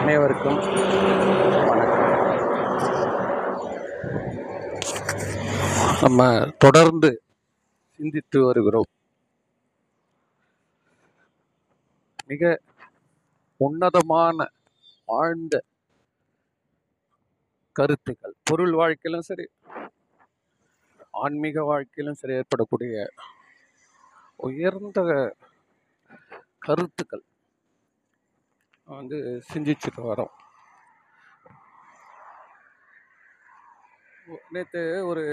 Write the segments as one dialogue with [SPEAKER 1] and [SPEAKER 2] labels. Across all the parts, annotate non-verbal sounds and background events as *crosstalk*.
[SPEAKER 1] அனைவருக்கும் வணக்கம். நம்ம தொடர்ந்து சிந்தித்து வருகிறோம். மிக உன்னதமான ஆழ்ந்த கருத்துக்கள். பொருள் வாழ்க்கையிலும் சரி ஆன்மீக வாழ்க்கையிலும் சரி ஏற்படக்கூடிய உயர்ந்த கருத்துக்கள். வந்து சிந்திச்சுட்டு வரோம். நேற்று ஒரு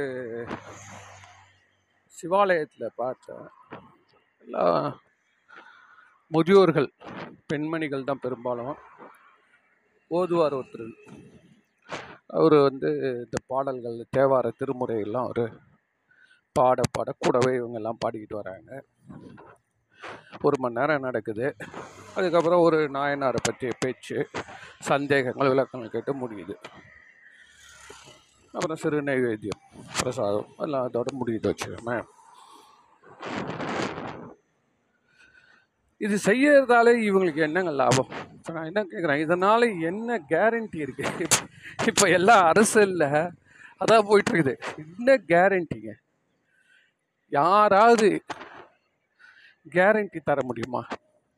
[SPEAKER 1] சிவாலயத்தில் பார்த்தேன். எல்லாம் முதியோர்கள் பெண்மணிகள் தான் பெரும்பாலும். ஓதுவார் ஒருத்தர். அவர் வந்து இந்த பாடல்கள் தேவார திருமுறையெல்லாம் அவர் பாட பாட கூடவே இவங்கெல்லாம் பாடிக்கிட்டு வராங்க. ஒரு மணி நேரம் நடக்குது. அதுக்கப்புறம் ஒரு நாயனாரை பற்றிய பேச்சு சந்தேகங்கள் விளக்கங்கள் கேட்டு முடியுது. அப்புறம் சிறு நைவேத்தியம் பிரசாதம் எல்லாம் அதோட முடியுது வச்சுக்கோமே. இது செய்யறதால இவங்களுக்கு என்னங்க லாபம்? இப்போ நான் என்ன கேட்குறேன் இதனால் என்ன கேரண்டி இருக்கு? இப்போ எல்லா அரசியலில் அதான் போயிட்டு இருக்குது. என்ன கேரண்டிங்க யாராவது கேரண்டி தர முடியுமா?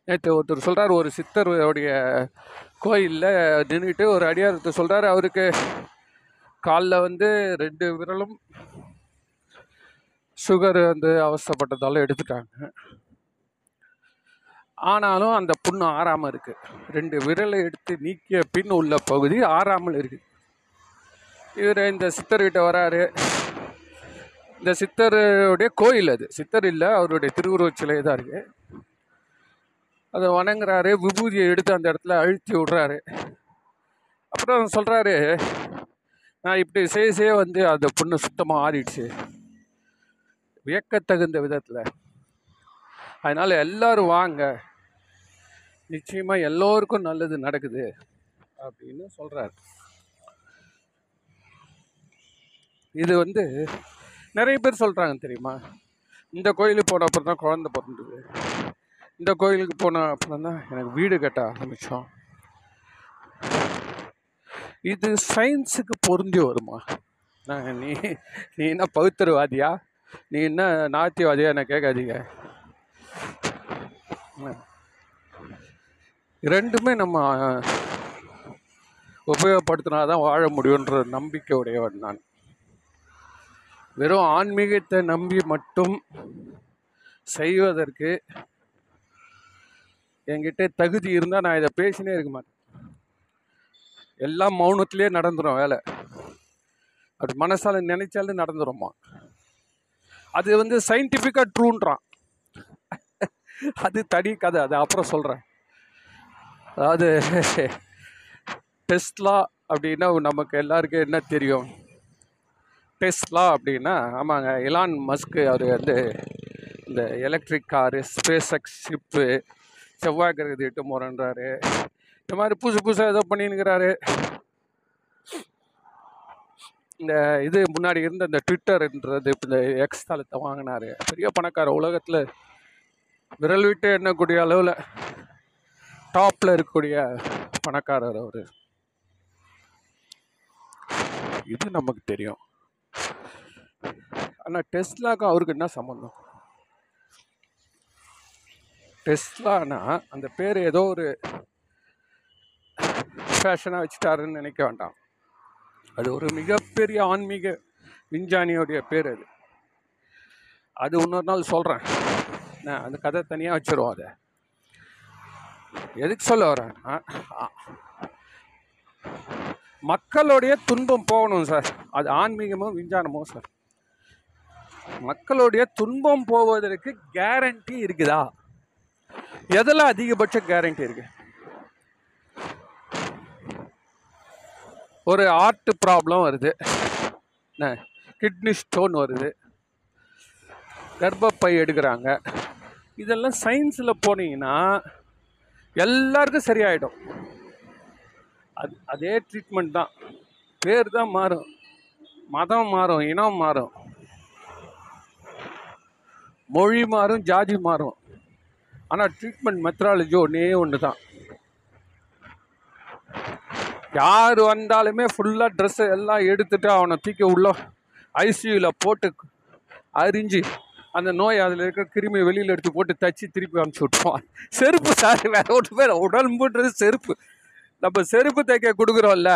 [SPEAKER 1] நேற்று ஒருத்தர் சொல்கிறார் ஒரு சித்தருடைய கோயிலில் நின்றுட்டு ஒரு அடியார் ஒருத்தர் சொல்கிறார் அவருக்கு காலில் வந்து ரெண்டு விரலும் சுகர் வந்து அவஸ்தைப்பட்டதால எடுத்துட்டாங்க. ஆனாலும் அந்த புண்ணு ஆறாமல் இருக்குது ரெண்டு விரலை எடுத்து நீக்கிய பின் உள்ள பகுதி ஆறாமல் இருக்குது இவர் இந்த சித்தர்கிட்ட வராரு. இந்த சித்தருடைய கோயில் அது. சித்தர் இல்லை அவருடைய திருவுருவச் சிலை தான் இருக்கு. அதை வணங்குறாரு விபூதியை எடுத்து அந்த இடத்துல அழுத்தி விடுறாரு. அப்புறம் சொல்கிறாரு நான் இப்படி செய்ய செய்ய வந்து அந்த பொண்ணு சுத்தமாக ஆறிடுச்சு. வியக்கத்தகுந்த விதத்தில். அதனால் எல்லோரும் வாங்க. நிச்சயமாக எல்லோருக்கும் நல்லது நடக்குது. அப்படின்னு சொல்கிறாரு இது வந்து நிறைய பேர் சொல்கிறாங்க தெரியுமா? இந்த கோயிலுக்கு போன அப்புறம் தான் குழந்த பிறந்தது. இந்த கோயிலுக்கு போன அப்புறம் தான் எனக்கு வீடு கட்ட ஆரம்பித்தோம் இது சயின்ஸுக்கு பொருந்தி வருமா? நான் நீ நீ என்ன பவித்திரவாதியா? நீ என்ன நாத்தியவாதியா? என்ன கேட்காதீங்க. ரெண்டுமே நம்ம உபயோகப்படுத்தினா தான் வாழ முடியுன்ற நம்பிக்கை உடையவன் நான். வெறும் ஆன்மீகத்தை நம்பி மட்டும் செய்வதற்கு என்கிட்ட தகுதி இருந்தால் நான் இதை பேசினே இருக்க மாட்டேன். எல்லாம் மௌனத்திலே நடந்துடும் வேலை. அப்படி மனசால் நினைச்சாலும் நடந்துருமா? அது வந்து சயின்டிஃபிக்காக ட்ரூன்றான் அது தனி கதை. அது அப்புறம் சொல்கிறேன் அதாவது டெஸ்ட்லா அப்படின்னா நமக்கு எல்லாருக்கும் என்ன தெரியும்? டெஸ்லா அப்படின்னா ஆமாங்க. எலான் மஸ்க்கு அவர் வந்து இந்த electric car space X ship செவ்வாய் கிரகத்தை இட்டு போகிறன்றாரு இந்த மாதிரி புதுசு புதுசாக ஏதோ பண்ணின்னுக்கிறாரு. இந்த இது முன்னாடி இருந்த இந்த ட்விட்டர்ன்றது இப்போ இந்த எக்ஸ் தளத்தை வாங்கினாரு. பெரிய பணக்கார உலகத்தில் விரல் விட்டு எண்ணக்கூடிய அளவில் டாப்பில் இருக்கக்கூடிய பணக்காரர் அவர். இது நமக்கு தெரியும். ஆனால் டெஸ்லாக்கும் அவருக்கு என்ன சம்மந்தம் டெஸ்லானா அந்த பேர் ஏதோ ஒரு ஃபேஷனாக வச்சுட்டாருன்னு நினைக்க வேண்டாம். அது ஒரு மிகப்பெரிய ஆன்மீக விஞ்ஞானியோடைய பேர் அது. அது இன்னொரு நாள் சொல்கிறேன் நான் அந்த கதை தனியாக வச்சுருவோம் அதை. எதுக்கு சொல்ல வரேன் மக்களுடைய துன்பம் போகணும் சார் அது ஆன்மீகமும் விஞ்ஞானமும் சார் மக்களுடைய துன்பம் போவதற்கு கேரண்டி இருக்குதா? எதில் அதிகபட்ச கேரண்டி இருக்கு? ஒரு ஆர்ட் ப்ராப்ளம் வருது. கிட்னி ஸ்டோன் வருது. கர்ப்பப்பை எடுக்கிறாங்க. இதெல்லாம் சயின்ஸில் போனீங்கன்னா எல்லாருக்கும் சரியாயிடும். அது அதே ட்ரீட்மெண்ட் தான். பேர் தான் மாறும். மதம் மாறும் இனம் மாறும். மொழி மாறும் ஜாதி மாறும். ஆனால் ட்ரீட்மெண்ட் மெத்தடாலஜி ஒன்றே ஒன்று தான் யார் வந்தாலுமே ஃபுல்லாக ட்ரெஸ்ஸு எல்லாம் எடுத்துட்டு அவனை தூக்கி உள்ள ஐசியூவில் போட்டு அரிஞ்சு அந்த நோய் அதில் இருக்கிற கிருமி வெளியில் எடுத்து போட்டு தச்சு திருப்பி அனுப்பிச்சி விட்டுவான் செருப்பு சார் வேற ஒன்று பேர் உடம்புன்றது செருப்பு. நம்ம செருப்பு தைக்க கொடுக்குறோம்ல.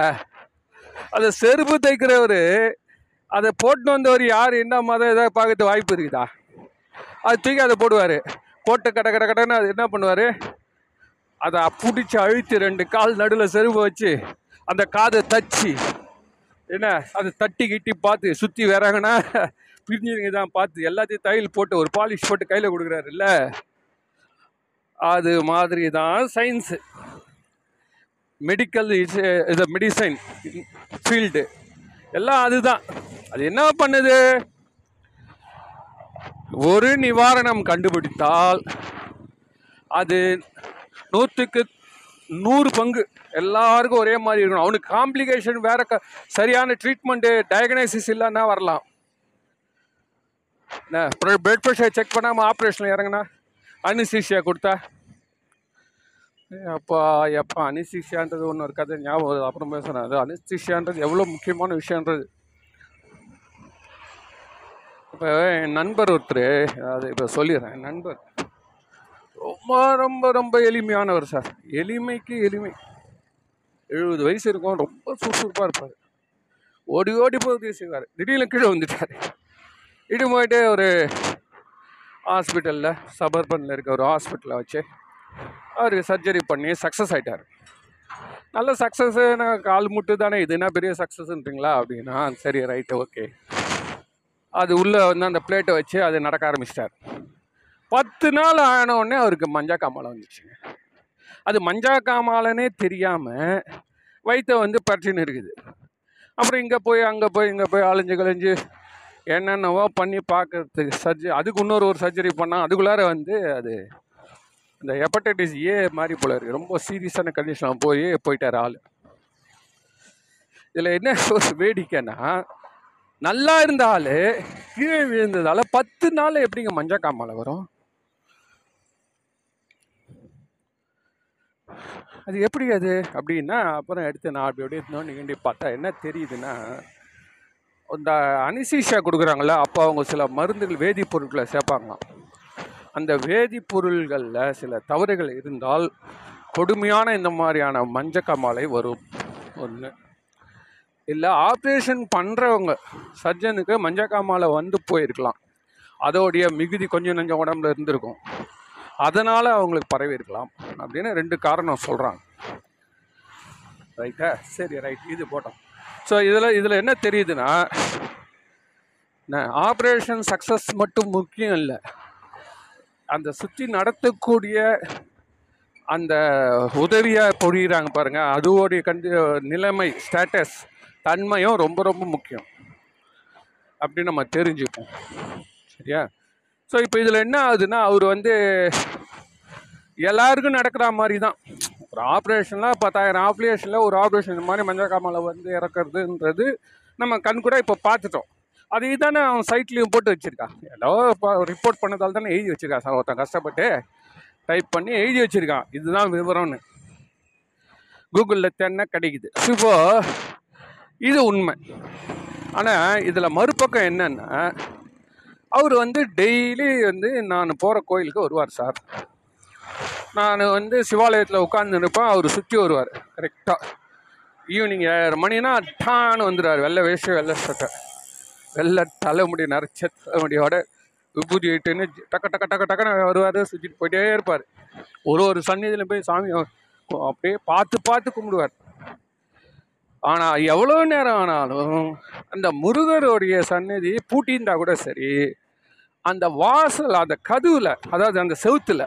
[SPEAKER 1] அந்த செருப்பு தைக்கிறவர் அதை போட்டுன்னு வந்தவர் யார்? என்ன மதம்? ஏதாவது பார்க்கறது வாய்ப்பு இருக்குதா? அது தூக்கி அதை போடுவார். போட்டு கட கட கடன்னு அது என்ன பண்ணுவார்? அதை பிடிச்சி அழுத்தி ரெண்டு கால் நடுவில் செருப்பு வச்சு அந்த காதை தச்சு என்ன அதை தட்டி கிட்டி பார்த்து சுற்றி வராங்கன்னா பிரிஞ்சுங்க தான் பார்த்து எல்லாத்தையும் தையல் போட்டு ஒரு பாலிஷ் போட்டு கையில் கொடுக்குறாருல்ல. அது மாதிரி தான் சயின்ஸு மெடிக்கல் இஸ் இது மெடிசைன் ஃபீல்டு எல்லாம் அதுதான். அது என்ன பண்ணுது? ஒரு நிவாரணம் கண்டுபிடித்தால் அது நூற்றுக்கு நூறு பங்கு. எல்லாருக்கும் ஒரே மாதிரி இருக்கணும். அவனுக்கு காம்ப்ளிகேஷன் வேற க சரியான ட்ரீட்மெண்ட்டு டயக்னைசிஸ் இல்லைன்னா வரலாம். என்ன பிளட் ப்ரெஷர் செக் பண்ணாமல் ஆப்ரேஷனில் இறங்குனா அனிசீஷியா கொடுத்தா? அப்பா எப்பா அனிசிஷியான்றது ஒன்று இருக்காது ஞாபகம் வருது. அப்புறம் பேசுகிறேன் அது அனிசீஷியான்றது எவ்வளோ முக்கியமான விஷயன்றது இப்போ என் நண்பர் ஒருத்தர் அது இப்போ சொல்லிடுறேன். என் நண்பர். ரொம்ப ரொம்ப ரொம்ப எளிமையானவர் சார். எளிமைக்கு எளிமை. எழுபது வயசு இருக்கும் ரொம்ப சுறுசுறுப்பாக இருப்பார். ஓடி ஓடி போய் செய்வார். திடீர்னு கீழே வந்துட்டார் இடி போயிட்டு ஒரு ஹாஸ்பிட்டலில் சபர்பனில் இருக்க ஒரு ஹாஸ்பிட்டலில் வச்சு அவர் சர்ஜரி பண்ணி சக்ஸஸ் ஆகிட்டார் நல்ல சக்ஸஸ் நான் கால் முட்டு தானே இது என்ன பெரிய சக்ஸஸ்ன்றீங்களா அப்படின்னா சரி ரைட்டு ஓகே அது உள்ளே வந்து அந்த பிளேட்டை வச்சு அது நடக்க ஆரம்பிச்சிட்டார். பத்து நாள் ஆனவுடனே அவருக்கு மஞ்சா காமாலை வந்துச்சுங்க அது மஞ்சா காமாலைனே தெரியாமல் வயிற்ற வந்து பிரச்சனை இருக்குது. அப்புறம் இங்கே போய் அங்கே போய் இங்கே போய் அலைஞ்சு கலைஞ்சு என்னென்னவோ பண்ணி பார்க்கறதுக்கு சர்ஜரி அதுக்கு இன்னொரு ஒரு சர்ஜரி பண்ணால் அதுக்குள்ளார வந்து அது இந்த ஹெப்படைட்டிஸ் ஏ மாதிரி போல இருக்குது ரொம்ப சீரியஸான கண்டிஷனில் போய் போயிட்டார் ஆள். இதில் என்ன ஒரு வேடிக்கைன்னா நல்லா இருந்த ஆள் கீழே விழுந்ததால் பத்து நாள் எப்படிங்க மஞ்சா காமாலை வரும்? அது எப்படி அது? அப்படின்னா அப்புறம் எடுத்து நான் அப்படி அப்படியே இருந்தோம் நீண்டி பார்த்தா என்ன தெரியுதுன்னா இந்த அனிசீஷா கொடுக்குறாங்கள அப்போ அவங்க சில மருந்துகள் வேதிப்பொருட்களை சேர்ப்பாங்களாம். அந்த வேதிப்பொருள்களில் சில தவறுகள் இருந்தால் கொடுமையான இந்த மாதிரியான மஞ்சக்காமாலை வரும். ஒன்று இல்லை ஆப்ரேஷன் பண்ணுறவங்க சர்ஜனுக்கு மஞ்சக்காமாலை வந்து போயிருக்கலாம். அதோடைய மிகுதி கொஞ்சம் நஞ்சம் உடம்புல இருந்திருக்கும். அதனால் அவங்களுக்கு பரவி இருக்கலாம். அப்படின்னு ரெண்டு காரணம் சொல்கிறாங்க ரைட்டா? சரி ரைட். இது போட்டோம். ஸோ இதில் இதில் என்ன தெரியுதுன்னா ஆப்ரேஷன் சக்ஸஸ் மட்டும் முக்கியம் இல்லை. அந்த சுற்றி நடத்தக்கூடிய அந்த உதவியாக பொழியிறாங்க பாருங்கள் அதுவோடைய கண்டி நிலைமை ஸ்டேட்டஸ் தன்மையும் ரொம்ப ரொம்ப முக்கியம். அப்படி நம்ம தெரிஞ்சுப்போம். சரியா? ஸோ இப்போ இதில் என்ன ஆகுதுன்னா அவர் வந்து எல்லாருக்கும் நடக்கிற மாதிரி தான். ஒரு ஆப்ரேஷனில் பத்தாயிரம் ஆப்ரேஷனில் ஒரு ஆப்ரேஷன் இந்த மாதிரி மஞ்சள் காமலை வந்து இறக்குறதுன்றது நம்ம கண் கூட இப்போ பார்த்துட்டோம். அதே தானே அவன் சைட்லேயும் போட்டு வச்சுருக்கான் ஏதோ இப்போ ரிப்போர்ட் பண்ணதால் தானே எழுதி வச்சுருக்கான் சார் ஒருத்தன் கஷ்டப்பட்டு டைப் பண்ணி எழுதி வச்சுருக்கான் இதுதான் விவரம்னு. கூகுளில் தென்னை கிடைக்குது. இப்போ இது உண்மை. ஆனால் இதில் மறுபக்கம் என்னென்னா அவர் வந்து டெய்லி வந்து நான் போகிற கோயிலுக்கு வருவார் சார். நான் வந்து சிவாலயத்தில் உட்காந்து இருப்பேன் அவர் சுற்றி வருவார். கரெக்டாக ஈவினிங் ஏழரை மணினா டான்னு வந்துடுவார் வெள்ளை வேஷ்டி வெள்ளை சட்டை. வெள்ளை தலைமுடி நரைச்ச தலைமுடியோட விபூதி இட்டுன்னு டக்க டக்க டக்க டக்குன்னு வருவார் சுற்றிட்டு போயிட்டே இருப்பார். ஒரு ஒரு சந்நிதியிலும் போய் சாமி அப்படியே பார்த்து பார்த்து கும்பிடுவார். ஆனால் எவ்வளோ நேரம் ஆனாலும் அந்த முருகருடைய சந்நிதி பூட்டியிருந்தா கூட சரி அந்த வாசல் அந்த கதுவில் அதாவது அந்த செவுத்தில்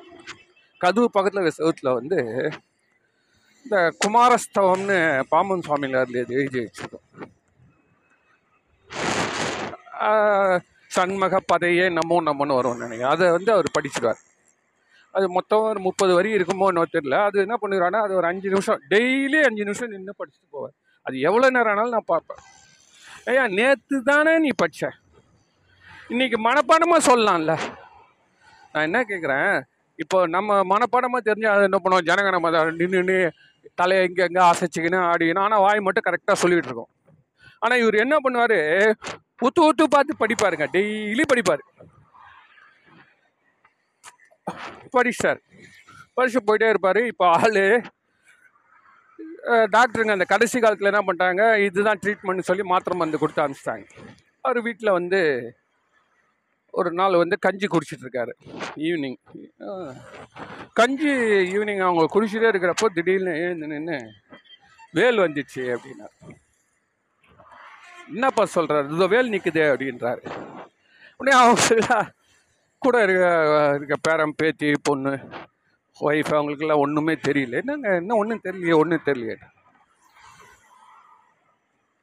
[SPEAKER 1] கதவு பக்கத்தில் செவுத்தில் வந்து இந்த குமாரஸ்தவம்னு பாம்பன் சுவாமிகள் எழுதி வச்சுருக்கோம். சண்மக பதையே நம்மோ நம்மன்னு வரும்னு நினைக்கிறேன். அதை வந்து அவர் படிச்சிடுவார் அது மொத்தம் ஒரு முப்பது வரி இருக்குமோ என்ன தெரியல. அது என்ன பண்ணுறான்னா அது ஒரு அஞ்சு நிமிஷம் டெய்லி அஞ்சு நிமிஷம் நின்று படிச்சுட்டு போவார். அது எவ்வளோ நேரம் ஆனாலும் நான் பார்ப்பேன். ஐயா நேற்று தானே நீ படிச்ச? இன்றைக்கி மனப்பாடமாக சொல்லலாம்ல. நான் என்ன கேட்குறேன் இப்போ நம்ம மனப்பாடமாக தெரிஞ்சு அதை என்ன பண்ணுவோம்? ஜனகணம நின்று தலையை இங்கே எங்கே அசைச்சிக்கின்னு ஆடிக்கணும் ஆனால் வாய் மட்டும் கரெக்டாக சொல்லிகிட்டு இருக்கோம். ஆனால் இவர் என்ன பண்ணுவார் உத்து உத்து பார்த்து படிப்பாருங்க. டெய்லி படிப்பார். படிச்சார். படிச்சு போயிட்டே இருப்பார். இப்போ ஆள் டாக்டருங்க அந்த கடைசி காலத்தில் என்ன பண்ணிட்டாங்க இதுதான் ட்ரீட்மெண்ட்னு சொல்லி மாத்திரை மருந்து கொடுத்து அனுப்பிச்சிட்டாங்க. அவர் வீட்டில் வந்து ஒரு நாள் வந்து கஞ்சி குடிச்சிட்ருக்காரு ஈவினிங் கஞ்சி ஈவினிங் அவங்க குடிச்சிட்டே இருக்கிறப்போ திடீர்னு எழுந்து நின்று வேல் வந்துச்சு அப்படின்னாரு. என்னப்பா சொல்கிறார் இதோ வேல் நிற்குது அப்படின்றாரு. உடனே அவங்க சொல்ல கூட இருக்க இருக்க பேரன் பேத்தி பொண்ணு ஒய்ஃப் அவங்களுக்கெல்லாம் ஒன்றுமே தெரியல. என்னங்க என்ன ஒன்றும் தெரியலையே ஒன்றும் தெரியலையே.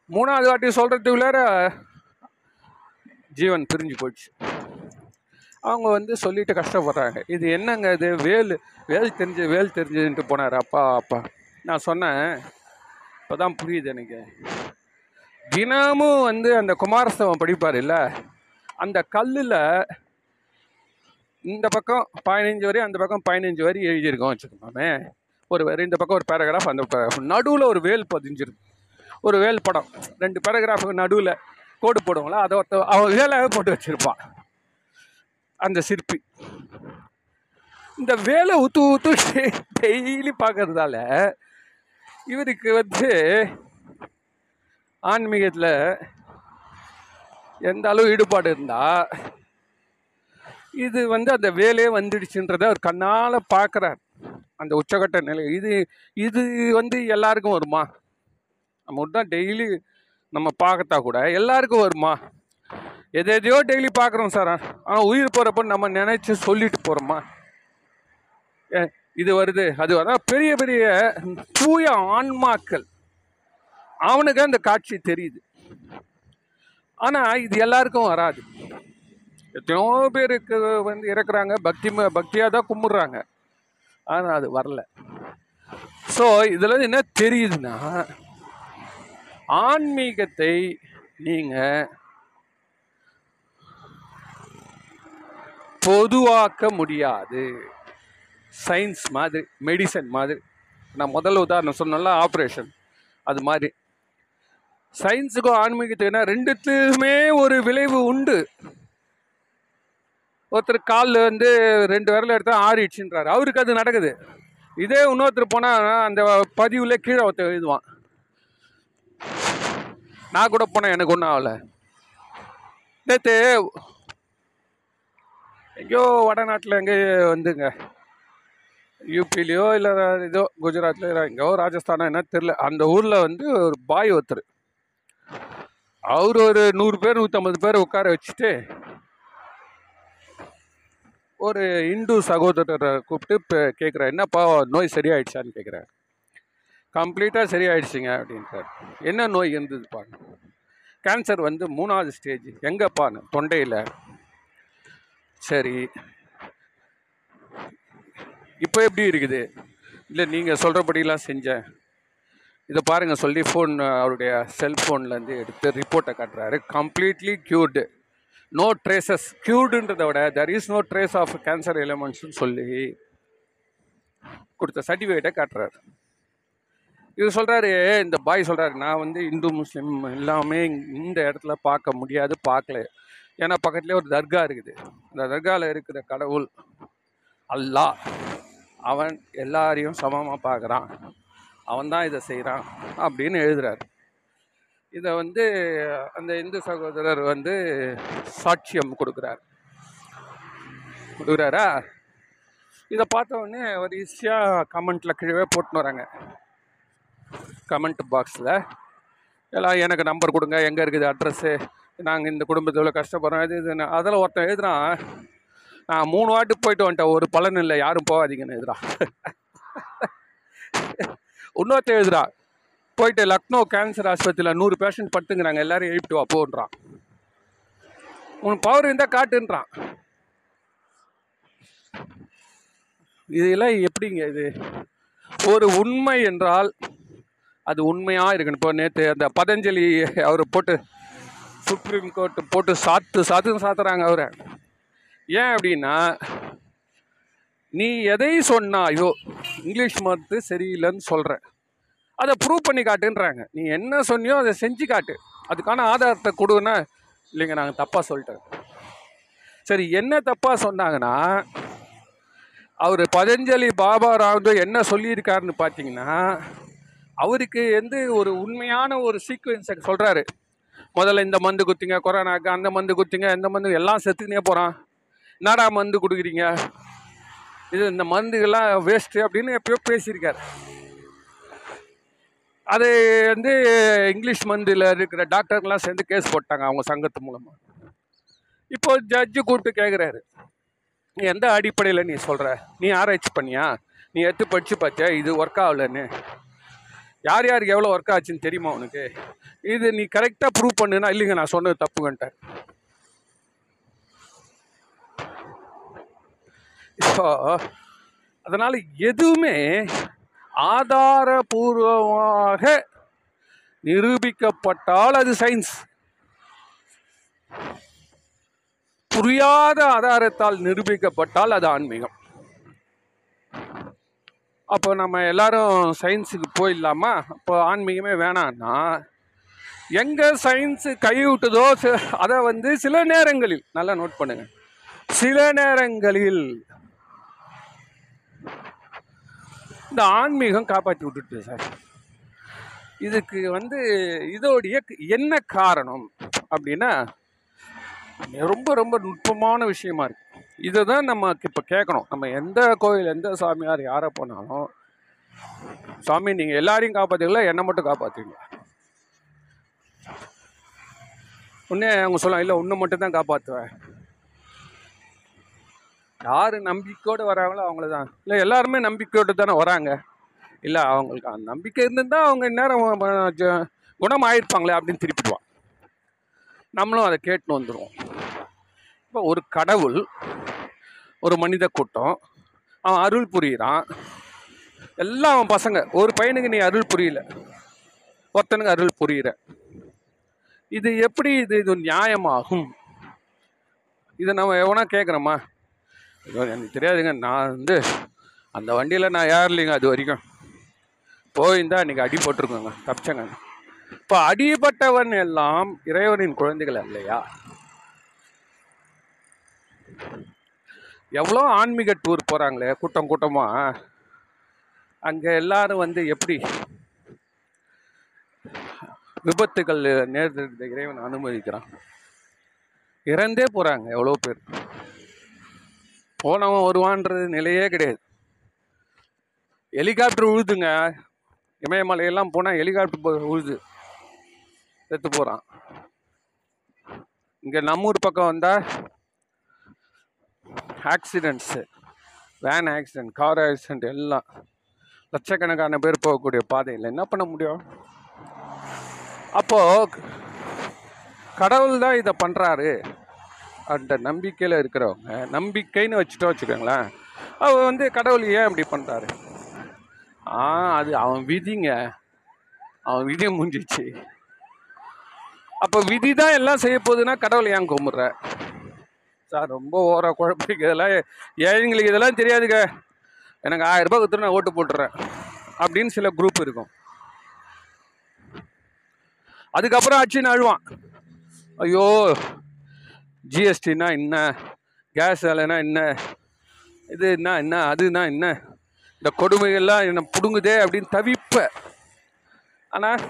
[SPEAKER 1] மூணாவது வாட்டி சொல்கிறதுக்குள்ளார ஜீவன் பிரிஞ்சு போயிடுச்சு அவங்க வந்து சொல்லிட்டு கஷ்டப்படுறாங்க. இது என்னங்க இது? வேல் வேல் தெரிஞ்சு வேல் தெரிஞ்சுன்ட்டு போனார். அப்பா அப்பா. நான் சொன்னேன். இப்போ தான் புரியுது எனக்கு. தினமும் வந்து அந்த குமாரஸ்தவம் படிப்பார் இல்லை? அந்த கல்லில் இந்த பக்கம் பதினஞ்சு வரி அந்த பக்கம் பதினஞ்சு வரி எழுதியிருக்கோம் வச்சுக்கோமே ஒரு வரி இந்த பக்கம் ஒரு பேராகிராஃப் அந்த நடுவில் ஒரு வேல் பதிஞ்சிருக்கு ஒரு வேல் படம். ரெண்டு பேராகிராஃபுக்கு நடுவில் கோடு போடுவாங்களா? அதை ஒருத்த அவன் வேலாவே போட்டு வச்சுருப்பான். அந்த சிற்பி. இந்த வேலை ஊத்து ஊத்து *laughs* டெய்லி பார்க்கறதால இவருக்கு வந்து ஆன்மீகத்தில் எந்த அளவு ஈடுபாடு இருந்தால் இது வந்து அந்த வேலையே வந்துடுச்சுன்றதை அவர் கண்ணால் பார்க்குறார் அந்த உச்சகட்ட நிலை இது இது வந்து எல்லாருக்கும் வருமா? நம்ம தான் டெய்லி நம்ம பார்க்கத்தா கூட எல்லாருக்கும் வருமா? எது எதையோ டெய்லி பார்க்குறோம் சார். ஆனால் உயிர் போகிறப்ப நம்ம நினச்சி சொல்லிட்டு போகிறோமா இது வருது அது வர பெரிய பெரிய தூய ஆன்மாக்கள் அவனுக்கு அந்த காட்சி தெரியுது. ஆனால் இது எல்லாருக்கும் வராது. எத்தனையோ பேருக்கு வந்து இறக்குறாங்க. பக்தி பக்தியாக தான் கும்பிட்றாங்க. ஆனால் அது வரல. ஸோ இதில் என்ன தெரியுதுன்னா ஆன்மீகத்தை நீங்கள் பொதுவாக்க முடியாது. சயின்ஸ் மாதிரி மெடிசன் மாதிரி. நான் முதல்ல உதாரணம் சொன்னல ஆப்ரேஷன் அது மாதிரி. சயின்ஸுக்கும் ஆன்மீகத்துக்குன்னா ரெண்டுத்துக்குமே ஒரு விளைவு உண்டு. ஒருத்தர் காலில் வந்து ரெண்டு விரல எடுத்தால் ஆறிடுச்சுன்றாரு. அவருக்கு அது நடக்குது. இதே இன்னொருத்தர் போனால் அந்த பதிவில் கீழே ஒருத்தர் எழுதுவான். நான் கூட போனேன் எனக்கு ஒன்றும் ஆகலை. நேற்று எங்கேயோ வடநாட்டில் எங்கேயோ வந்துங்க. யூபிலேயோ இல்லை ஏதோ குஜராத்லையோ எங்கேயோ ராஜஸ்தானோ என்ன தெரில அந்த ஊரில் வந்து ஒரு பாய் ஒருத்தர். அவர் ஒரு நூறு பேர் நூற்றம்பது பேர் உட்கார வச்சுட்டு ஒரு இந்து சகோதரரை கூப்பிட்டு இப்போ கேட்குறாரு என்னப்பா நோய் சரியாயிடுச்சான்னு கேட்குறாரு கம்ப்ளீட்டாக சரியாயிடுச்சுங்க அப்படின்றார். என்ன நோய் இருந்ததுப்பா? கேன்சர் வந்து மூணாவது ஸ்டேஜ். எங்கப்பான்னு தொண்டையில். சரி. இப்போ எப்படி இருக்குது? இல்லை நீங்கள் சொல்கிறபடிலாம் செஞ்சேன். இதை பாருங்கள் சொல்லி ஃபோன் அவருடைய செல்ஃபோன்லேருந்து எடுத்து ரிப்போர்ட்டை காட்டுறாரு. கம்ப்ளீட்லி க்யூர்டு நோ ட்ரேசஸ் க்யூர்டுன்றதை விட there is no trace of cancer எலிமெண்ட்ஸ்னு சொல்லி கொடுத்த சர்டிஃபிகேட்டை காட்டுறாரு. இவர் சொல்கிறாரு இந்த பாய் சொல்கிறாரு நான் வந்து இந்து முஸ்லீம் எல்லாமே இந்த இடத்துல பார்க்க முடியாது பார்க்கல. ஏன்னா பக்கத்துலேயே ஒரு தர்கா இருக்குது. அந்த தர்காவில் இருக்கிற கடவுள் அல்லாஹ். அவன் எல்லாரையும் சமமாக பார்க்குறான். அவன் தான் இதை செய்கிறான் அப்படின்னு எழுதுறாரு. இதை வந்து அந்த இந்து சகோதரர் வந்து சாட்சியம் கொடுக்குறார். கொடுக்குறாரா? இதை பார்த்த உடனே ஒரு ஈஸியாக கமெண்ட்டில் கீழே போட்டுன்னு வராங்க. கமெண்ட் பாக்ஸில் எல்லாம் எனக்கு நம்பர் கொடுங்க எங்கே இருக்குது அட்ரஸ்ஸு நாங்கள் இந்த குடும்பத்தில் கஷ்டப்படுறோம். இது இதுன்னு அதில் ஒருத்தன் எழுதுறான் நான் மூணு வாட்டி போயிட்டு வந்துட்டேன் ஒரு பலன் இல்லை யாரும் போகாதீங்கன்னு எழுதுறான். *laughs* இன்னொருத்த எழுதுறா போயிட்டு லக்னோ கேன்சர் ஆஸ்பத்திரியில் நூறு பேஷண்ட் படுத்துங்கிறாங்க எல்லாரும் எழுப்பிட்டு வா போன்றான் உன் பவர் இருந்தால் காட்டுன்றான். இதெல்லாம் எப்படிங்க இது? ஒரு உண்மை என்றால் அது உண்மையாக இருக்கணும். இப்போ நேற்று அந்த பதஞ்சலி அவர் போட்டு சுப்ரீம் கோர்ட்டு போட்டு சாத்து சாத்துன்னு சாத்துறாங்க அவரை. ஏன் அப்படின்னா நீ எதை சொன்னாயோ இங்கிலீஷ் மருந்து சரியில்லைன்னு சொல்கிற அதை ப்ரூவ் பண்ணி காட்டுன்றாங்க. நீ என்ன சொன்னியோ அதை செஞ்சு காட்டு. அதுக்கான ஆதாரத்தை கொடுன்னா இல்லைங்க நாங்கள் தப்பாக சொல்லிட்டோம். சரி என்ன தப்பாக சொன்னாங்கன்னா அவர் பதஞ்சலி பாபா ராம்தேவ் என்ன சொல்லியிருக்காருன்னு பார்த்தீங்கன்னா அவருக்கு வந்து ஒரு உண்மையான ஒரு சீக்வன்ஸை சொல்கிறாரு முதல்ல இந்த மருந்து குத்திங்க கொரோனாக்கு அந்த மந்து குத்திங்க இந்த மருந்து எல்லாம் செத்துக்கினே போகிறான் என்னடா மருந்து கொடுக்குறீங்க? இது இந்த மருந்துகள்லாம் வேஸ்ட்டு அப்படின்னு எப்பயோ பேசியிருக்காரு. அது வந்து இங்கிலீஷ் மருந்தில் இருக்கிற டாக்டர்லாம் சேர்ந்து கேஸ் போட்டாங்க அவங்க சங்கத்து மூலமாக இப்போ ஜட்ஜு கூப்பிட்டு கேட்குறாரு நீ எந்த அடிப்படையில் நீ சொல்கிற நீ ஆராய்ச்சி பண்ணியா? நீ எடுத்து படித்து பார்த்தியா இது ஒர்க் ஆகலன்னு. யார் யாருக்கு எவ்வளோ ஒர்க் ஆச்சுன்னு தெரியுமா உனக்கு? இது நீ கரெக்டாக ப்ரூவ் பண்ணுன்னா இல்லைங்க நான் சொன்னது தப்புங்கன்ட்டேன் இப்போ அதனால் எதுவுமே ஆதாரபூர்வமாக நிரூபிக்கப்பட்டால் அது சயின்ஸ் புரியாத ஆதாரத்தால் நிரூபிக்கப்பட்டால் அது ஆன்மீகம். அப்போ நம்ம எல்லாரும் சயின்ஸுக்கு போயிடலாமா? அப்போ ஆன்மீகமே வேணான்னா எங்கே சயின்ஸு கைவிட்டுதோ அதை வந்து சில நேரங்களில் நல்லா நோட் பண்ணுங்க. சில நேரங்களில் இந்த ஆன்மீகம் காப்பாற்றி விட்டுட்டு சார். இதுக்கு வந்து இதோடைய என்ன காரணம் அப்படின்னா ரொம்ப ரொம்ப நுட்பமான விஷயமா இருக்கு. இதை தான் நமக்கு இப்போ கேட்கணும் நம்ம எந்த கோயில் எந்த சாமியார் யாரை போனாலும் சாமி நீங்கள் எல்லாரையும் காப்பாற்றுங்களா என்னை மட்டும் காப்பாற்றுவீங்க உன்னே அவங்க சொல்லலாம் இல்லை உன்னை மட்டும் தான் காப்பாற்றுவேன் யார் நம்பிக்கையோடு வராங்களோ அவங்கள தான் இல்லை எல்லாருமே நம்பிக்கையோடு தானே வராங்க. இல்லை அவங்களுக்கு அந்த நம்பிக்கை இருந்திருந்தால் அவங்க இந்நேரம் ம- குணம் ஆயிருப்பாங்களே அப்படின்னு திருப்பிடுவான். நம்மளும் அதை கேட்டுன்னு வந்துடுவோம் இப்போ ஒரு கடவுள் ஒரு மனித கூட்டம் அவன் அருள் புரியிறான். எல்லாம் அவன் பசங்க ஒரு பையனுக்கு நீ அருள் புரியல ஒருத்தனுக்கு அருள் புரியிற. இது எப்படி இது இது நியாயமாகும்? இதை நம்ம எவனா கேட்குறோமா எனக்கு தெரியாதுங்க. நான் வந்து அந்த வண்டியில் நான் ஏறலைங்க அது வரைக்கும். போயிருந்தா அன்றைக்கி அடி போட்டிருக்கோங்க. தப்பிச்சங்க. இப்போ அடிபட்டவன் எல்லாம் இறைவனின் குழந்தைகள் இல்லையா எவ்வளோ ஆன்மீக டூர் போகிறாங்களே கூட்டம் கூட்டமாக அங்கே எல்லாரும் வந்து எப்படி விபத்துகள் நேர்ந்த இறைவன் அனுமதிக்கிறான். இறந்தே போகிறாங்க எவ்வளோ பேர். போனவன் வருவான்றது நிலையே கிடையாது. ஹெலிகாப்டர் உழுதுங்க. இமயமலையெல்லாம் போனால் ஹெலிகாப்டர் போ- உழுது. செத்து போகிறான் இங்கே நம்மூர் பக்கம் வந்தால் accidents van accident car accident எல்லாம் லட்சக்கணக்கான பேர் போகக்கூடிய பாதையில் என்ன பண்ண முடியும்? அப்போது கடவுள் தான் இதை பண்ணுறாரு அந்த நம்பிக்கையில் இருக்கிறவங்க நம்பிக்கைன்னு வச்சுட்டோம் வச்சுக்கோங்களேன் அவர் வந்து கடவுள் ஏன் இப்படி பண்ணுறாரு ஆ அது அவன் விதிங்க. அவன் விதி முடிஞ்சிச்சு அப்போ விதி தான் எல்லாம் செய்ய போகுதுன்னா கடவுள் ஏன் கும்பிட்ற? சார் ரொம்ப ஓர குழப்பிக்கு இதெல்லாம் ஏழைங்களுக்கு இதெல்லாம் தெரியாதுங்க. எனக்கு ஆயிரம் ரூபாய் கொடுத்துட்டு நான் ஓட்டு போட்டுறேன். அப்படின்னு சில குரூப் இருக்கும். அதுக்கப்புறம் ஆச்சுன்னு அழுவான். ஐயோ ஜிஎஸ்டினா என்ன? கேஸ் வேலைனா என்ன? இது என்ன? என்ன அதுனா என்ன? இந்த கொடுமைகள்லாம் என்னை பிடுங்குதே அப்படின்னு தவிப்பேன் ஆனால்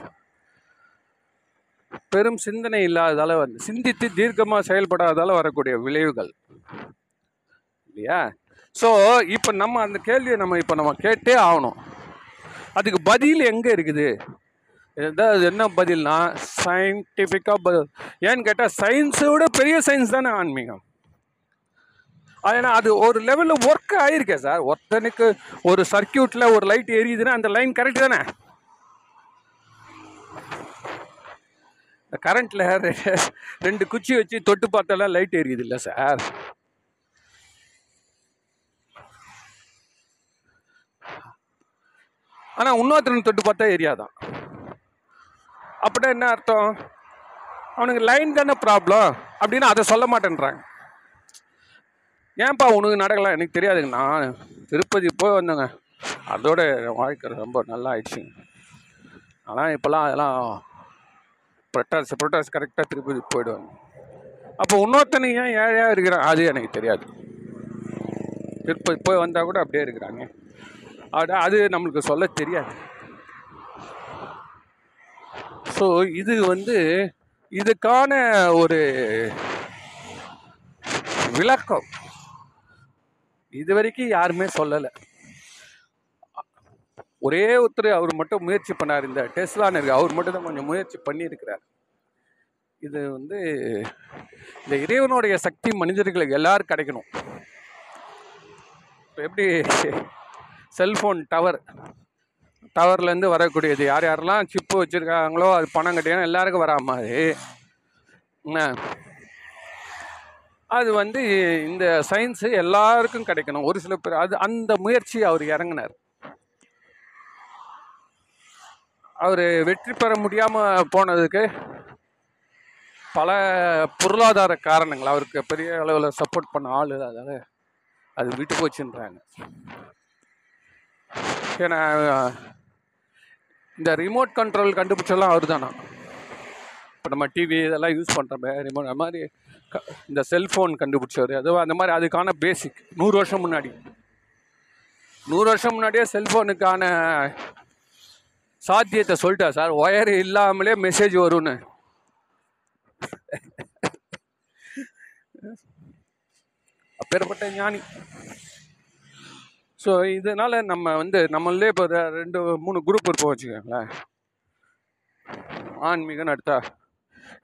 [SPEAKER 1] பெரும் சிந்தனை இல்லாததால் வந்து சிந்தித்து தீர்க்கமாக செயல்படாததால் வரக்கூடிய விளைவுகள். இல்லையா? ஸோ இப்போ நம்ம அந்த கேள்வியை நம்ம இப்போ நம்ம கேட்டே ஆகணும். அதுக்கு பதில் எங்கே இருக்குது? இதுதான் என்ன பதில்னா சயின்டிஃபிக்காக பதில். ஏன்னு கேட்டால் சயின்ஸை விட பெரிய சயின்ஸ் தானே ஆன்மீகம். ஏன்னா அது ஒரு லெவலில் ஒர்க் ஆயிருக்கே சார் ஒருத்தனுக்கு ஒரு சர்க்கியூட்டில் ஒரு லைட் எரியுதுன்னா அந்த லைன் கரெக்ட் தானே? இந்த கரண்ட்டில் ரெண்டு குச்சி வச்சு தொட்டு பார்த்தாலாம் லைட் எரியுது இல்லை சார் ஆனால் இன்னொருத்தனை தொட்டு பார்த்தா எரியாதான். அப்படின்னா என்ன அர்த்தம்? அவனுக்கு லைன் தானே ப்ராப்ளம் அப்படின்னு அதை சொல்ல மாட்டேன்றாங்க. ஏன்ப்பா உனக்கு நடக்கலாம் எனக்கு தெரியாதுங்க. நான் திருப்பதி போய் வந்தேங்க. அதோட வாழ்க்கை ரொம்ப நல்லா ஆயிடுச்சுங்க ஆனால் இப்போல்லாம் அதெல்லாம் புரட்டாசி புரட்டாசி கரெக்டாக திருப்பதி போயிடுவாங்க. அப்போ இன்னொருத்தனை ஏன் ஏழையாக இருக்கிறான்? அது எனக்கு தெரியாது. திருப்பதி போய் வந்தால் கூட அப்படியே இருக்கிறாங்க. அது அது நம்மளுக்கு சொல்ல தெரியாது. ஸோ இது வந்து இதுக்கான ஒரு விளக்கம். இது வரைக்கும் யாருமே சொல்லலை. ஒரே ஒருத்தர் அவர் மட்டும் முயற்சி பண்ணார். இந்த டெஸ்லான்னு இருக்கு அவர் மட்டும் தான் கொஞ்சம் முயற்சி பண்ணியிருக்கிறார். இது வந்து இந்த இறைவனுடைய சக்தி மனிதர்களுக்கு எல்லாரும் கிடைக்கணும். இப்போ எப்படி செல்ஃபோன் டவர் டவர்லேருந்து வரக்கூடியது. யார் யாரெல்லாம் சிப்பு வச்சுருக்காங்களோ அது பணம் கட்டினா எல்லாருக்கும் வரா மாதிரி என்ன? அது வந்து இந்த சயின்ஸு எல்லாருக்கும் கிடைக்கணும். ஒரு சில பேர் அது அந்த முயற்சி அவர் இறங்கினார். அவர் வெற்றி பெற முடியாமல் போனதுக்கு பல பொருளாதார காரணங்கள். அவருக்கு பெரிய அளவில் சப்போர்ட் பண்ண ஆள் அதனால் அது. விட்டு போச்சுன்றாங்க ஏன்னா இந்த ரிமோட் கண்ட்ரோல் கண்டுபிடிச்செல்லாம் அவர் தானா இப்போ நம்ம டிவி இதெல்லாம் யூஸ் பண்ணுறோமே ரிமோட் அந்த மாதிரி க- இந்த செல்ஃபோன் கண்டுபிடிச்சவர். அது அந்த மாதிரி அதுக்கான பேசிக் நூறு வருஷம் முன்னாடி. நூறு வருஷம் முன்னாடியே செல்ஃபோனுக்கான சாத்தியத்தை சொல்லிட்டா சார். ஒயர் இல்லாமலே மெசேஜ் வரும்னு. *laughs* அப்பேற்பட்ட ஞானி. ஸோ இதனால் நம்ம வந்து நம்மளே இப்போ ரெண்டு மூணு குரூப் இருப்போம் வச்சுக்கோங்களேன். ஆன்மீகம்னு எடுத்தா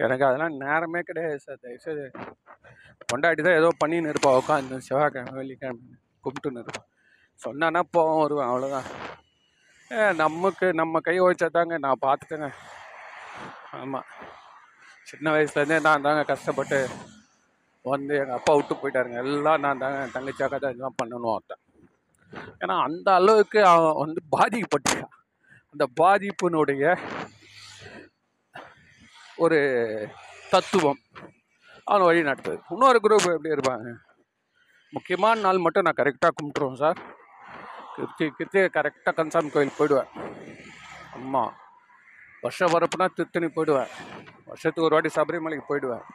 [SPEAKER 1] எனக்கு அதெல்லாம் நேரமே கிடையாது சார். தயவுசெய்து பொண்டாட்டி தான் ஏதோ பண்ணின்னு இருப்பா. உட்காந்து செவ்வாய்க்கிழமை வெள்ளிக்கிழமை கும்பிட்டுன்னு இருப்பான் சொன்னான்னா போவோம் வருவேன். அவ்வளோதான் ஏ நமக்கு நம்ம கை வச்சா தாங்க நான் பார்த்துட்டேங்க ஆமாம் சின்ன வயசுலேருந்தே நான் தாங்க கஷ்டப்பட்டு வந்து எங்கள் அப்பா விட்டு போயிட்டாருங்க. எல்லாம் நான் தாங்க என் தங்கச்சியாக்கா தான் இதெல்லாம் பண்ணணும் ஒருத்தன் ஏன்னா அந்த அளவுக்கு அவன் வந்து பாதிக்கப்பட்டான். அந்த பாதிப்பினுடைய ஒரு தத்துவம் அவன் வழி நடத்துது. இன்னொரு குரூப் எப்படி இருப்பாங்க? முக்கியமான நாள் மட்டும் நான் கரெக்டாக கும்பிட்ருவேன் சார் கிருத்தி கிருத்தி கரெக்டாக கன்சாமி கோயில் போயிடுவேன். அம்மா வருஷம் வரப்புனா திருத்தணி போயிடுவேன். வருஷத்துக்கு ஒரு வாட்டி சபரிமலைக்கு போயிடுவேன்.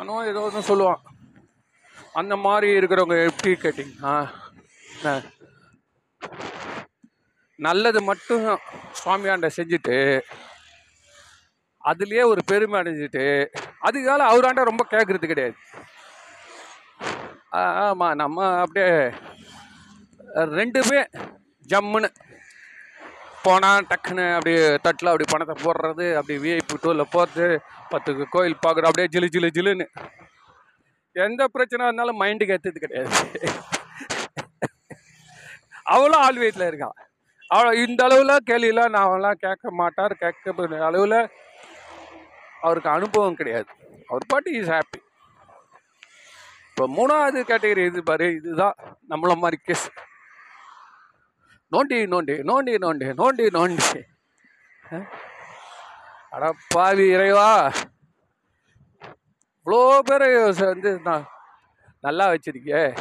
[SPEAKER 1] ஆனால் ஏதோ ஒன்று சொல்லுவான். அந்த மாதிரி இருக்கிறவங்க எப்படி கேட்டிங்கன்னா என்ன, நல்லது மட்டும் சுவாமியாண்ட செஞ்சுட்டு அதுலேயே ஒரு பெருமை அடைஞ்சிட்டு அதுக்கால அவராண்ட ரொம்ப கேட்குறது கிடையாது. ஆ- நம்ம அப்படியே ரெண்டுமே ஜம்முன்னு போனால் டக்குன்னு அப்படியே தட்டில் அப்படி பணத்தை போடுறது அப்படி விஐபி டூவில் போகிறது பத்துக்கு கோயில் பார்க்குறோம் அப்படியே ஜிலு ஜிலு ஜிலுன்னு. எந்த பிரச்சனை இருந்தாலும் மைண்டுக்கு ஏற்றது கிடையாது. அவ்வளோ ஆள் வீட்டில் இருக்கான் அவ்வளோ இந்த அளவில் கேள்வியெல்லாம் நான் அவெல்லாம் கேட்க மாட்டார் கேட்க அளவில் அவருக்கு அனுபவம் கிடையாது. அவர் பாட்டு இஸ் ஹாப்பி இப்போ மூணாவது கேட்டகரி இது பாரு இதுதான் நம்மள மாதிரி கேஸ் நோண்டி நோண்டி நோண்டி நோண்டி நோண்டி நோண்டி. அடப்பாவி அட பாவி இறைவா. இவ்வளோ பேர் வந்து நான் நல்லா வச்சிருக்கேன்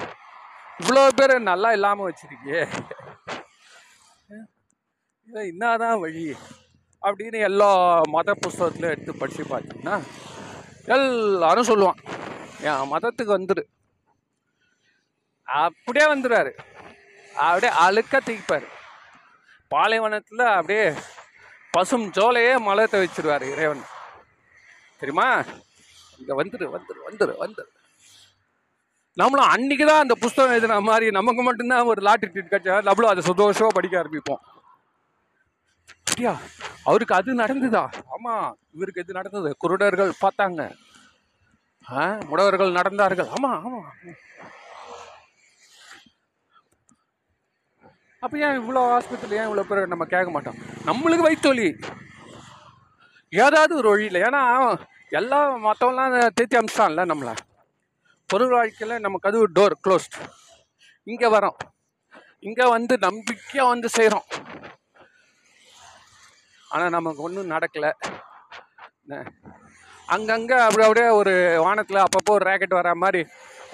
[SPEAKER 1] இவ்வளோ பேர் நல்லா இல்லாமல் வச்சுருக்கியே. இல்லை என்னதான் வழி? அப்படின்னு எல்லா மத புஸ்தகத்துலையும் எடுத்து படித்து பார்த்தீங்கன்னா எல்லாரும் சொல்லுவான் என் மதத்துக்கு வந்துரு. அப்படியே வந்துடுறாரு. அப்படியே அழுக்க தீப்பார். பாலைவனத்தில் அப்படியே பசும் ஜோலையே மலத்தை வச்சிருவார் இறைவன். தெரியுமா? இங்கே வந்துடு வந்துடு வந்துடு வந்துடு நம்மளும் அன்னைக்கு தான் அந்த புஸ்தகம் எழுதுன மாதிரி நமக்கு மட்டும்தான் ஒரு லாட்டரி டிக்கெட் கிடைச்சா நம்மளும் அதை சந்தோஷமாக படிக்க ஆரம்பிப்போம். அப்படியா அவருக்கு அது நடந்ததா? ஆமாம் இவருக்கு எது நடந்தது? குருடர்கள் பார்த்தாங்க. ஆ முடவர்கள் நடந்தார்கள். ஆமாம் ஆமாம் அப்போ ஏன் இவ்வளோ ஆஸ்பத்திரியில் ஏன் இவ்வளோ பேர் நம்ம கேட்க மாட்டோம்? நம்மளுக்கு வயிற்றுவலி ஏதாவது ஒரு வழியில். ஏன்னா எல்லாம் மற்றவங்களாம் தேத்தி அமிச்சிட்டான்ல நம்மளை. பொருள் வாழ்க்கையில் நம்ம கதவு டோர் க்ளோஸ்ட் இங்கே வரோம் இங்கே வந்து நம்பிக்கையாக வந்து செய்கிறோம் ஆனால் நமக்கு ஒன்றும் நடக்கலை. அங்கங்கே அப்படி அப்படியே ஒரு வானத்தில் அப்பப்போ ஒரு ராக்கெட் வர மாதிரி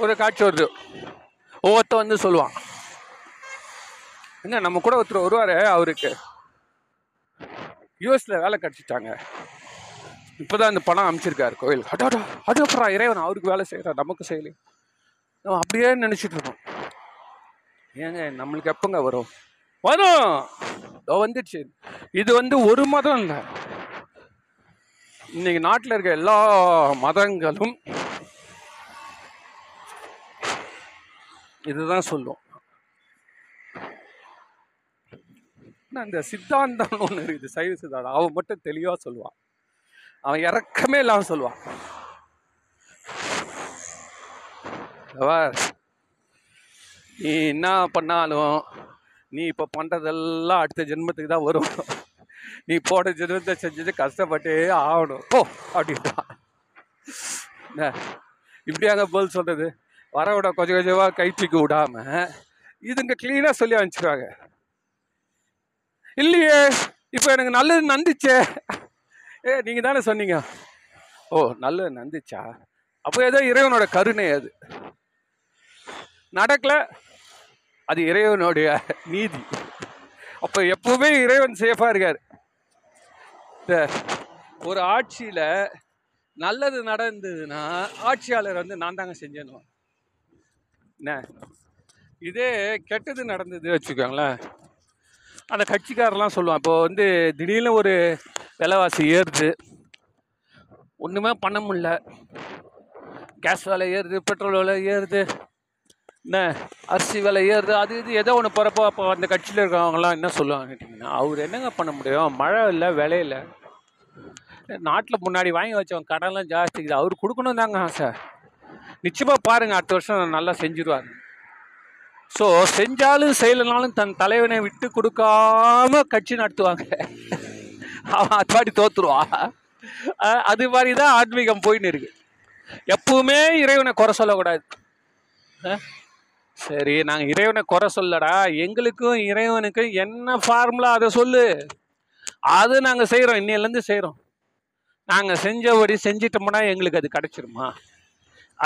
[SPEAKER 1] ஒரு காட்சி வருது. ஒவ்வொருத்த வந்து சொல்லுவான். என்ன நம்ம கூட ஒருத்தர் வருவார் அவருக்கு. யூஎஸில் வேலை கிடச்சிட்டாங்க. இப்போ தான் இந்த பணம் அமைச்சிருக்காரு கோயில். அடாடா அது அப்புறம் இறைவன் அவருக்கு வேலை செய்கிறான் நமக்கு செய்யலை நம்ம அப்படியே நினச்சிட்டு இருக்கோம். ஏங்க நம்மளுக்கு எப்போங்க வரும்? வரும். இதோ வந்துடுச்சு. இது வந்து ஒரு மதம் இல்லை. இன்னைக்கு நாட்டில் இருக்க எல்லா மதங்களும் இதுதான் சொல்லுவோம் ஆனா இந்த சித்தாந்தம்னு ஒன்று இருக்குது. சைவ சித்தாந்தம். அவன் மட்டும் தெளிவாக சொல்லுவான். அவன் இறக்கமே இல்லாமல் சொல்லுவான். அவர், நீ என்ன பண்ணாலும் நீ இப்போ பண்ணுறதெல்லாம் அடுத்த ஜென்மத்துக்கு தான் வரும். நீ போன ஜென்மத்தை செஞ்சது கஷ்டப்பட்டே ஆகணும். போ அப்படின்றான். என்ன இப்படியாங்க பதில் சொல்கிறது வர விட கொஞ்சம் கொஞ்சமாக கை விடாமல் இதுங்க க்ளீனாக சொல்லி அனுப்பிச்சிடுவாங்க இல்லையே இப்போ எனக்கு நல்லது நந்துச்சே ஏ நீங்கள் தானே சொன்னீங்க. ஓ நல்லது நந்துச்சா? அப்போ ஏதோ இறைவனோட கருணை அது. நடக்கல. அது இறைவனுடைய நீதி. அப்போ எப்பவுமே இறைவன் சேஃபாக இருக்கார். ஒரு ஆட்சியில் நல்லது நடந்ததுன்னா ஆட்சியாளர் வந்து நான் தாங்க செஞ்சேன்னு என்ன? இதே கெட்டது நடந்தது வச்சுக்கோங்களேன். அந்த கட்சிக்காரெல்லாம் சொல்லுவான். இப்போ வந்து திடீர்னு ஒரு விலைவாசி ஏறுது. ஒன்றுமே பண்ண முடில கேஸ் விலை ஏறுது பெட்ரோல் விலை ஏறுது. என்ன அரிசி விலை ஏறுது அது இது ஏதோ ஒன்று போகிறப்போ அப்போ அந்த கட்சியில் இருக்கிறவங்கலாம் என்ன சொல்லுவாங்க கேட்டிங்கன்னா அவர் என்னங்க பண்ண முடியும்? மழை இல்லை விலையில. நாட்டில் முன்னாடி வாங்கி வச்சவங்க கடன்லாம் ஜாஸ்திக்குது அவர் கொடுக்கணும் தாங்க ஆசை. நிச்சயமாக பாருங்கள் அடுத்த வருஷம் நல்லா செஞ்சிருவார். ஸோ செஞ்சாலும் செய்யலைனாலும் தன் தலைவனை விட்டு கொடுக்காம கட்சி நடத்துவாங்க. அவன் அது தோத்துருவான் அது மாதிரி தான் ஆன்மீகம் போயின்னு இருக்கு. எப்பவுமே இறைவனை குறை சொல்லக்கூடாது. சரி நாங்கள் இறைவனை குறை சொல்லடா. எங்களுக்கும் இறைவனுக்கும் என்ன ஃபார்முலா அதை சொல்லு. அது நாங்கள் செய்கிறோம் இன்னையிலேருந்து செய்கிறோம் நாங்கள் செஞ்சபடி செஞ்சிட்டோம்னா எங்களுக்கு அது கிடச்சிருமா?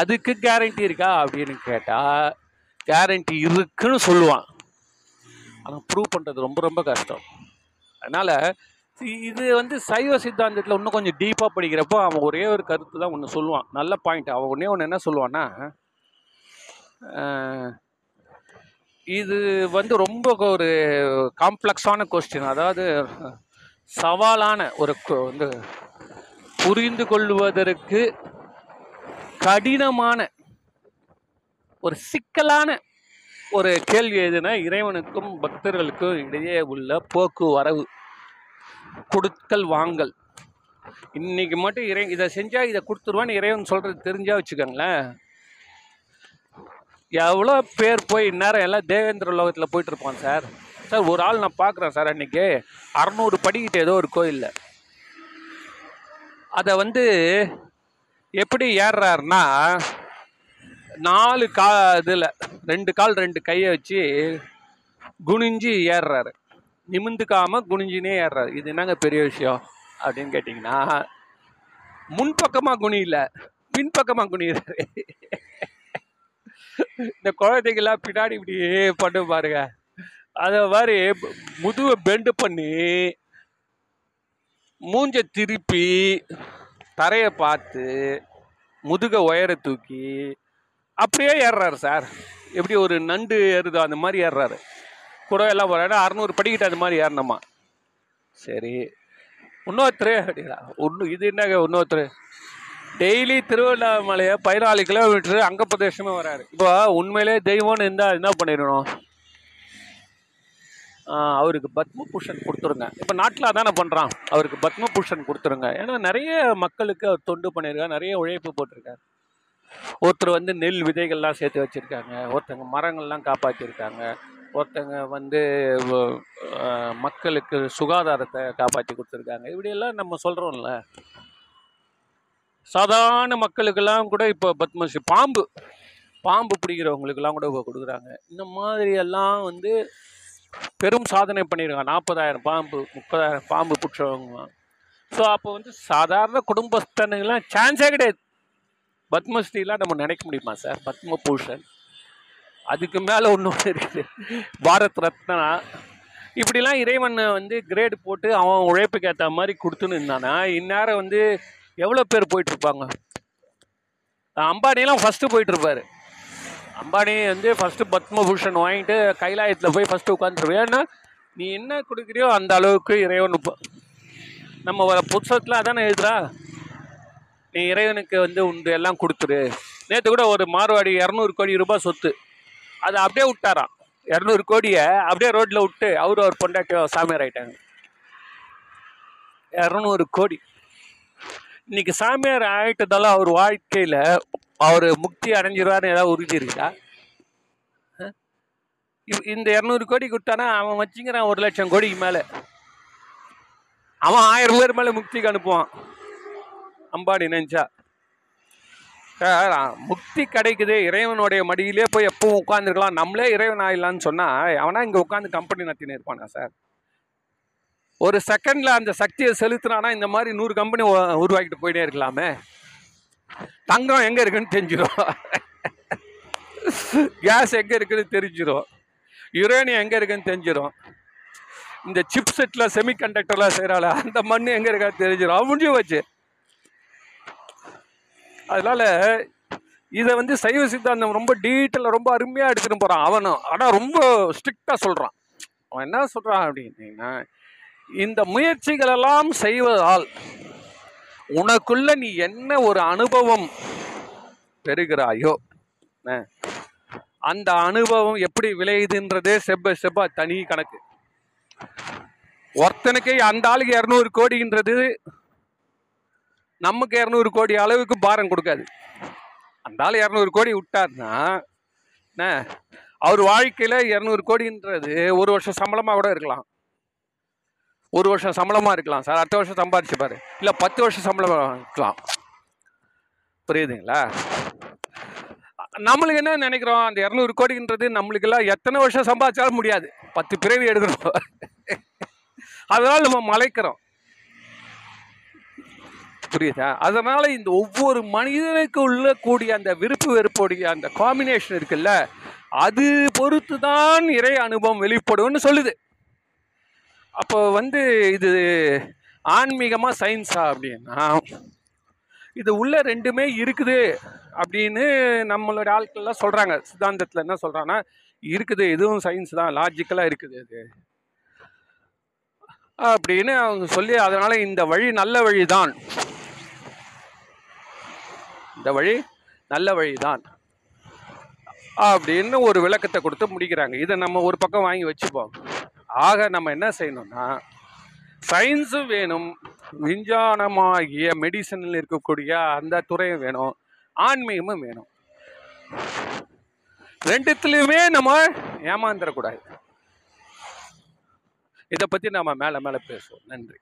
[SPEAKER 1] அதுக்கு கேரண்டி இருக்கா அப்படின்னு கேட்டால் கேரண்டி இருக்குன்னு சொல்லுவான். ஆனால் ப்ரூவ் பண்ணுறது ரொம்ப ரொம்ப கஷ்டம். அதனால் இது வந்து சைவ சித்தாந்தத்தில் இன்னும் கொஞ்சம் டீப்பாக படிக்கிறப்போ அவன் ஒரே ஒரு கருத்து தான் ஒன்று சொல்லுவான். நல்ல பாயிண்ட் அவன் ஒன்றே ஒன்று என்ன சொல்லுவான்னா இது வந்து ரொம்ப ஒரு காம்ப்ளெக்ஸான கொஸ்டின் அதாவது சவாலான ஒரு கொ- வந்து புரிந்து கொள்வதற்கு கடினமான ஒரு சிக்கலான ஒரு கேள்வி எதுனா இறைவனுக்கும் பக்தர்களுக்கும் இடையே உள்ள போக்குவரவு. கொடுக்கல் வாங்கல். இன்னைக்கு மட்டும் இறை இதை செஞ்சால் இதை கொடுத்துருவான்னு இறைவன் சொல்கிறது தெரிஞ்சா வச்சுக்கோங்களேன். எவ்வளோ பேர் போய் இந்நேரம் எல்லாம் தேவேந்திர லோகத்தில் போயிட்டு இருப்பான் சார். சார் ஒரு ஆள் நான் பார்க்குறேன் சார் அன்னைக்கு. அறநூறு படிக்கிட்ட ஏதோ ஒரு கோயிலில். அதை வந்து எப்படி ஏறுறாருன்னா நாலு கா இதில் ரெண்டு கால் ரெண்டு கையை வச்சு குனிஞ்சு ஏறுறாரு. நிமிந்துக்காம குனிஞ்சினே ஏறுறாரு. இது என்னங்க பெரிய விஷயம் அப்படின்னு கேட்டிங்கன்னா முன்பக்கமாக குனியில பின்பக்கமாக குனிகிறாரு இந்த குழந்தைங்களாம் பின்னாடி இப்படி பண்ணு பாருங்க. அதை மாதிரி முதுவை பெண்டு பண்ணி மூஞ்ச திருப்பி தரையை பார்த்து முதுக உயர தூக்கி அப்படியே ஏறுறாரு சார். எப்படி ஒரு நண்டு ஏறுதோ அந்த மாதிரி ஏறுறாரு. கூட எல்லாம் போகிறாரு அறநூறு படிக்கிட்டு அது மாதிரி ஏறணுமா? சரி. இன்னொருத்தர் அப்படிங்களா? ஒன்று இது என்னங்க இன்னொருத்தர்? டெய்லி திருவண்ணாமலையை பதினாலு கிலோமீட்டர் அங்க பிரதேசமே வராரு. இப்போ உண்மையிலே தெய்வம்னு இருந்தால் என்ன பண்ணிடணும்? அவருக்கு பத்ம பூஷன் கொடுத்துருங்க. இப்போ நாட்டில் அதானே பண்ணுறான் அவருக்கு பத்ம பூஷன் கொடுத்துருங்க. ஏன்னா நிறைய மக்களுக்கு அவர் தொண்டு பண்ணியிருக்காரு. நிறைய உழைப்பு போட்டிருக்காரு. ஒருத்தர் வந்து நெல் விதைகள்லாம் சேர்த்து வச்சுருக்காங்க. ஒருத்தங்க மரங்கள்லாம் காப்பாற்றிருக்காங்க ஒருத்தங்க வந்து மக்களுக்கு சுகாதாரத்தை காப்பாற்றி கொடுத்துருக்காங்க. இப்படியெல்லாம் நம்ம சொல்கிறோம்ல சாதாரண மக்களுக்கெல்லாம் கூட இப்போ பத்மஸ்ரீ பாம்பு பாம்பு பிடிக்கிறவங்களுக்கெல்லாம் கூட கொடுக்குறாங்க. இந்த மாதிரி எல்லாம் வந்து பெரும் சாதனை பண்ணியிருக்காங்க நாற்பதாயிரம் பாம்பு முப்பதாயிரம் பாம்பு பிடிச்சவங்க ஸோ அப்போ வந்து சாதாரண குடும்பஸ்தனுங்கெல்லாம் சான்ஸே கிடையாது. பத்மஸ்ரீலாம் நம்ம நினைக்க முடியுமா சார்? பத்மபூஷன். அதுக்கு மேலே ஒன்று இருக்குது. பாரத் ரத்னா. இப்படிலாம் இறைவனை வந்து கிரேடு போட்டு அவன் உழைப்புக்கு ஏற்ற மாதிரி கொடுத்துன்னு இருந்தானா? இந்நேரம் வந்து எவ்வளோ பேர் போயிட்டுருப்பாங்க அம்பானிலாம் ஃபஸ்ட்டு போயிட்டுருப்பார் அம்பானி வந்து ஃபஸ்ட்டு பத்மபூஷன் வாங்கிட்டு கைலாயத்தில் போய் ஃபஸ்ட்டு உட்காந்துருவேன் ஏன்னா நீ என்ன கொடுக்குறியோ அந்த அளவுக்கு இறைவன் இப்போ நம்ம வர புத்தகத்தில் அதானே எழுதுறா? நீ இறைவனுக்கு வந்து உண்டு எல்லாம் கொடுத்துரு. நேற்று கூட ஒரு மார்வாடி இரநூறு கோடி ரூபாய் சொத்து. அதை அப்படியே விட்டாராம். இரநூறு கோடியை அப்படியே ரோட்டில் விட்டு அவரு அவர் பொண்டாட்டியோ சாமியார் ஆயிட்டாங்க. இரநூறு கோடி. இன்னைக்கு சாமியார் ஆகிட்டதால அவர் வாழ்க்கையில் அவர் முக்தி அடைஞ்சிருவாருன்னு ஏதாவது உறுதி இருக்குதா? இவ்- இந்த இரநூறு கோடி கொடுத்தானா அவன் வச்சுங்கிறான் ஒரு லட்சம் கோடிக்கு மேலே. அவன் ஆயிரம் பேர் மேலே முக்திக்கு அனுப்புவான். அம்பானி நினச்சா முக்தி கிடைக்குது. இறைவனுடைய மடியிலே போய் எப்பவும் உட்காந்துருக்கலாம் நம்மளே இறைவன் ஆயிடலான்னு சொன்னால் அவனா இங்கே உட்காந்து கம்பெனி நடத்தினே இருப்பானா சார்? ஒரு செகண்டில் அந்த சக்தியை செலுத்தினானா இந்த மாதிரி நூறு கம்பெனி உருவாக்கிட்டு போயிட்டே இருக்கலாமே. தங்கம் எங்கே இருக்குன்னு தெரிஞ்சிடும் கேஸ் எங்கே இருக்குன்னு தெரிஞ்சிடும் யுரேனியம் எங்கே இருக்குன்னு தெரிஞ்சிடும் இந்த சிப் செட்டில் செமிகண்டக்டர்லாம் செய்கிறாள் அந்த மண் எங்கே இருக்கான்னு தெரிஞ்சிடும் முடிஞ்சு வச்சு அதனால இதை வந்து சைவ சித்தாந்தம் ரொம்ப டீட்டெயிலாக ரொம்ப அருமையாக எடுத்துகிட்டு போகிறான் அவனும். ஆனால் ரொம்ப ஸ்ட்ரிக்டாக சொல்கிறான் அவன் என்ன சொல்கிறான் அப்படின்னா இந்த முயற்சிகளெல்லாம் செய்வதால் உனக்குள்ள நீ என்ன ஒரு அனுபவம் பெறுகிறாயோ அந்த அனுபவம் எப்படி விளையுதுன்றதே செப்ப செப்பா தனி கணக்கு. ஒருத்தனுக்கு அந்த ஆளுக்கு இரநூறு கோடின்றது நமக்கு இரநூறு கோடி அளவுக்கு பாரம் கொடுக்காது. அந்த ஆள் இரநூறு கோடி விட்டார்னா என்ன? அவர் வாழ்க்கையில் இரநூறு கோடின்றது ஒரு வருஷம் சம்பளமாக கூட இருக்கலாம். ஒரு வருஷம் சம்பளமாக இருக்கலாம் சார். அடுத்த வருஷம் சம்பாதிச்சுப்பாரு இல்லை பத்து வருஷம் சம்பளமாக இருக்கலாம். புரியுதுங்களா? நம்மளுக்கு என்ன நினைக்கிறோம்? அந்த இரநூறு கோடின்றது நம்மளுக்கெல்லாம் எத்தனை வருஷம் சம்பாதிச்சாலும் முடியாது. பத்து பிறவி எடுக்கிறோம் அதனால் நம்ம மலைக்கிறோம். புரியுதா? அதனால் இந்த ஒவ்வொரு மனிதனுக்கு உள்ள கூடிய அந்த விருப்பு வெறுப்புடைய அந்த காம்பினேஷன் இருக்குல்ல அது பொறுத்து தான் இறை அனுபவம் வெளிப்படும்னு சொல்லுது. அப்போ வந்து இது ஆன்மீகமாக சயின்ஸா அப்படின்னா இது உள்ள ரெண்டுமே இருக்குது அப்படின்னு நம்மளோட ஆட்கள்லாம் சொல்கிறாங்க சித்தாந்தத்தில் என்ன சொல்கிறாங்கன்னா இருக்குது இதுவும் சயின்ஸ் தான் லாஜிக்கலாக இருக்குது அது. அப்படின்னு அவங்க சொல்லி அதனால் இந்த வழி நல்ல வழி தான் இந்த வழி நல்ல வழிதான் அப்படின்னு ஒரு விளக்கத்தை கொடுத்து முடிக்கிறாங்க. இதை நம்ம ஒரு பக்கம் வாங்கி வச்சுப்போம். ஆக நம்ம என்ன செய்யணும்னா சயின்ஸும் வேணும் விஞ்ஞானமாகிய மெடிசனில் இருக்கக்கூடிய அந்த துறையும் வேணும் ஆன்மீகமும் வேணும். ரெண்டுத்துலையுமே நம்ம ஏமாந்துடக்கூடாது இதை பற்றி நம்ம மேலே மேலே பேசுவோம். நன்றி.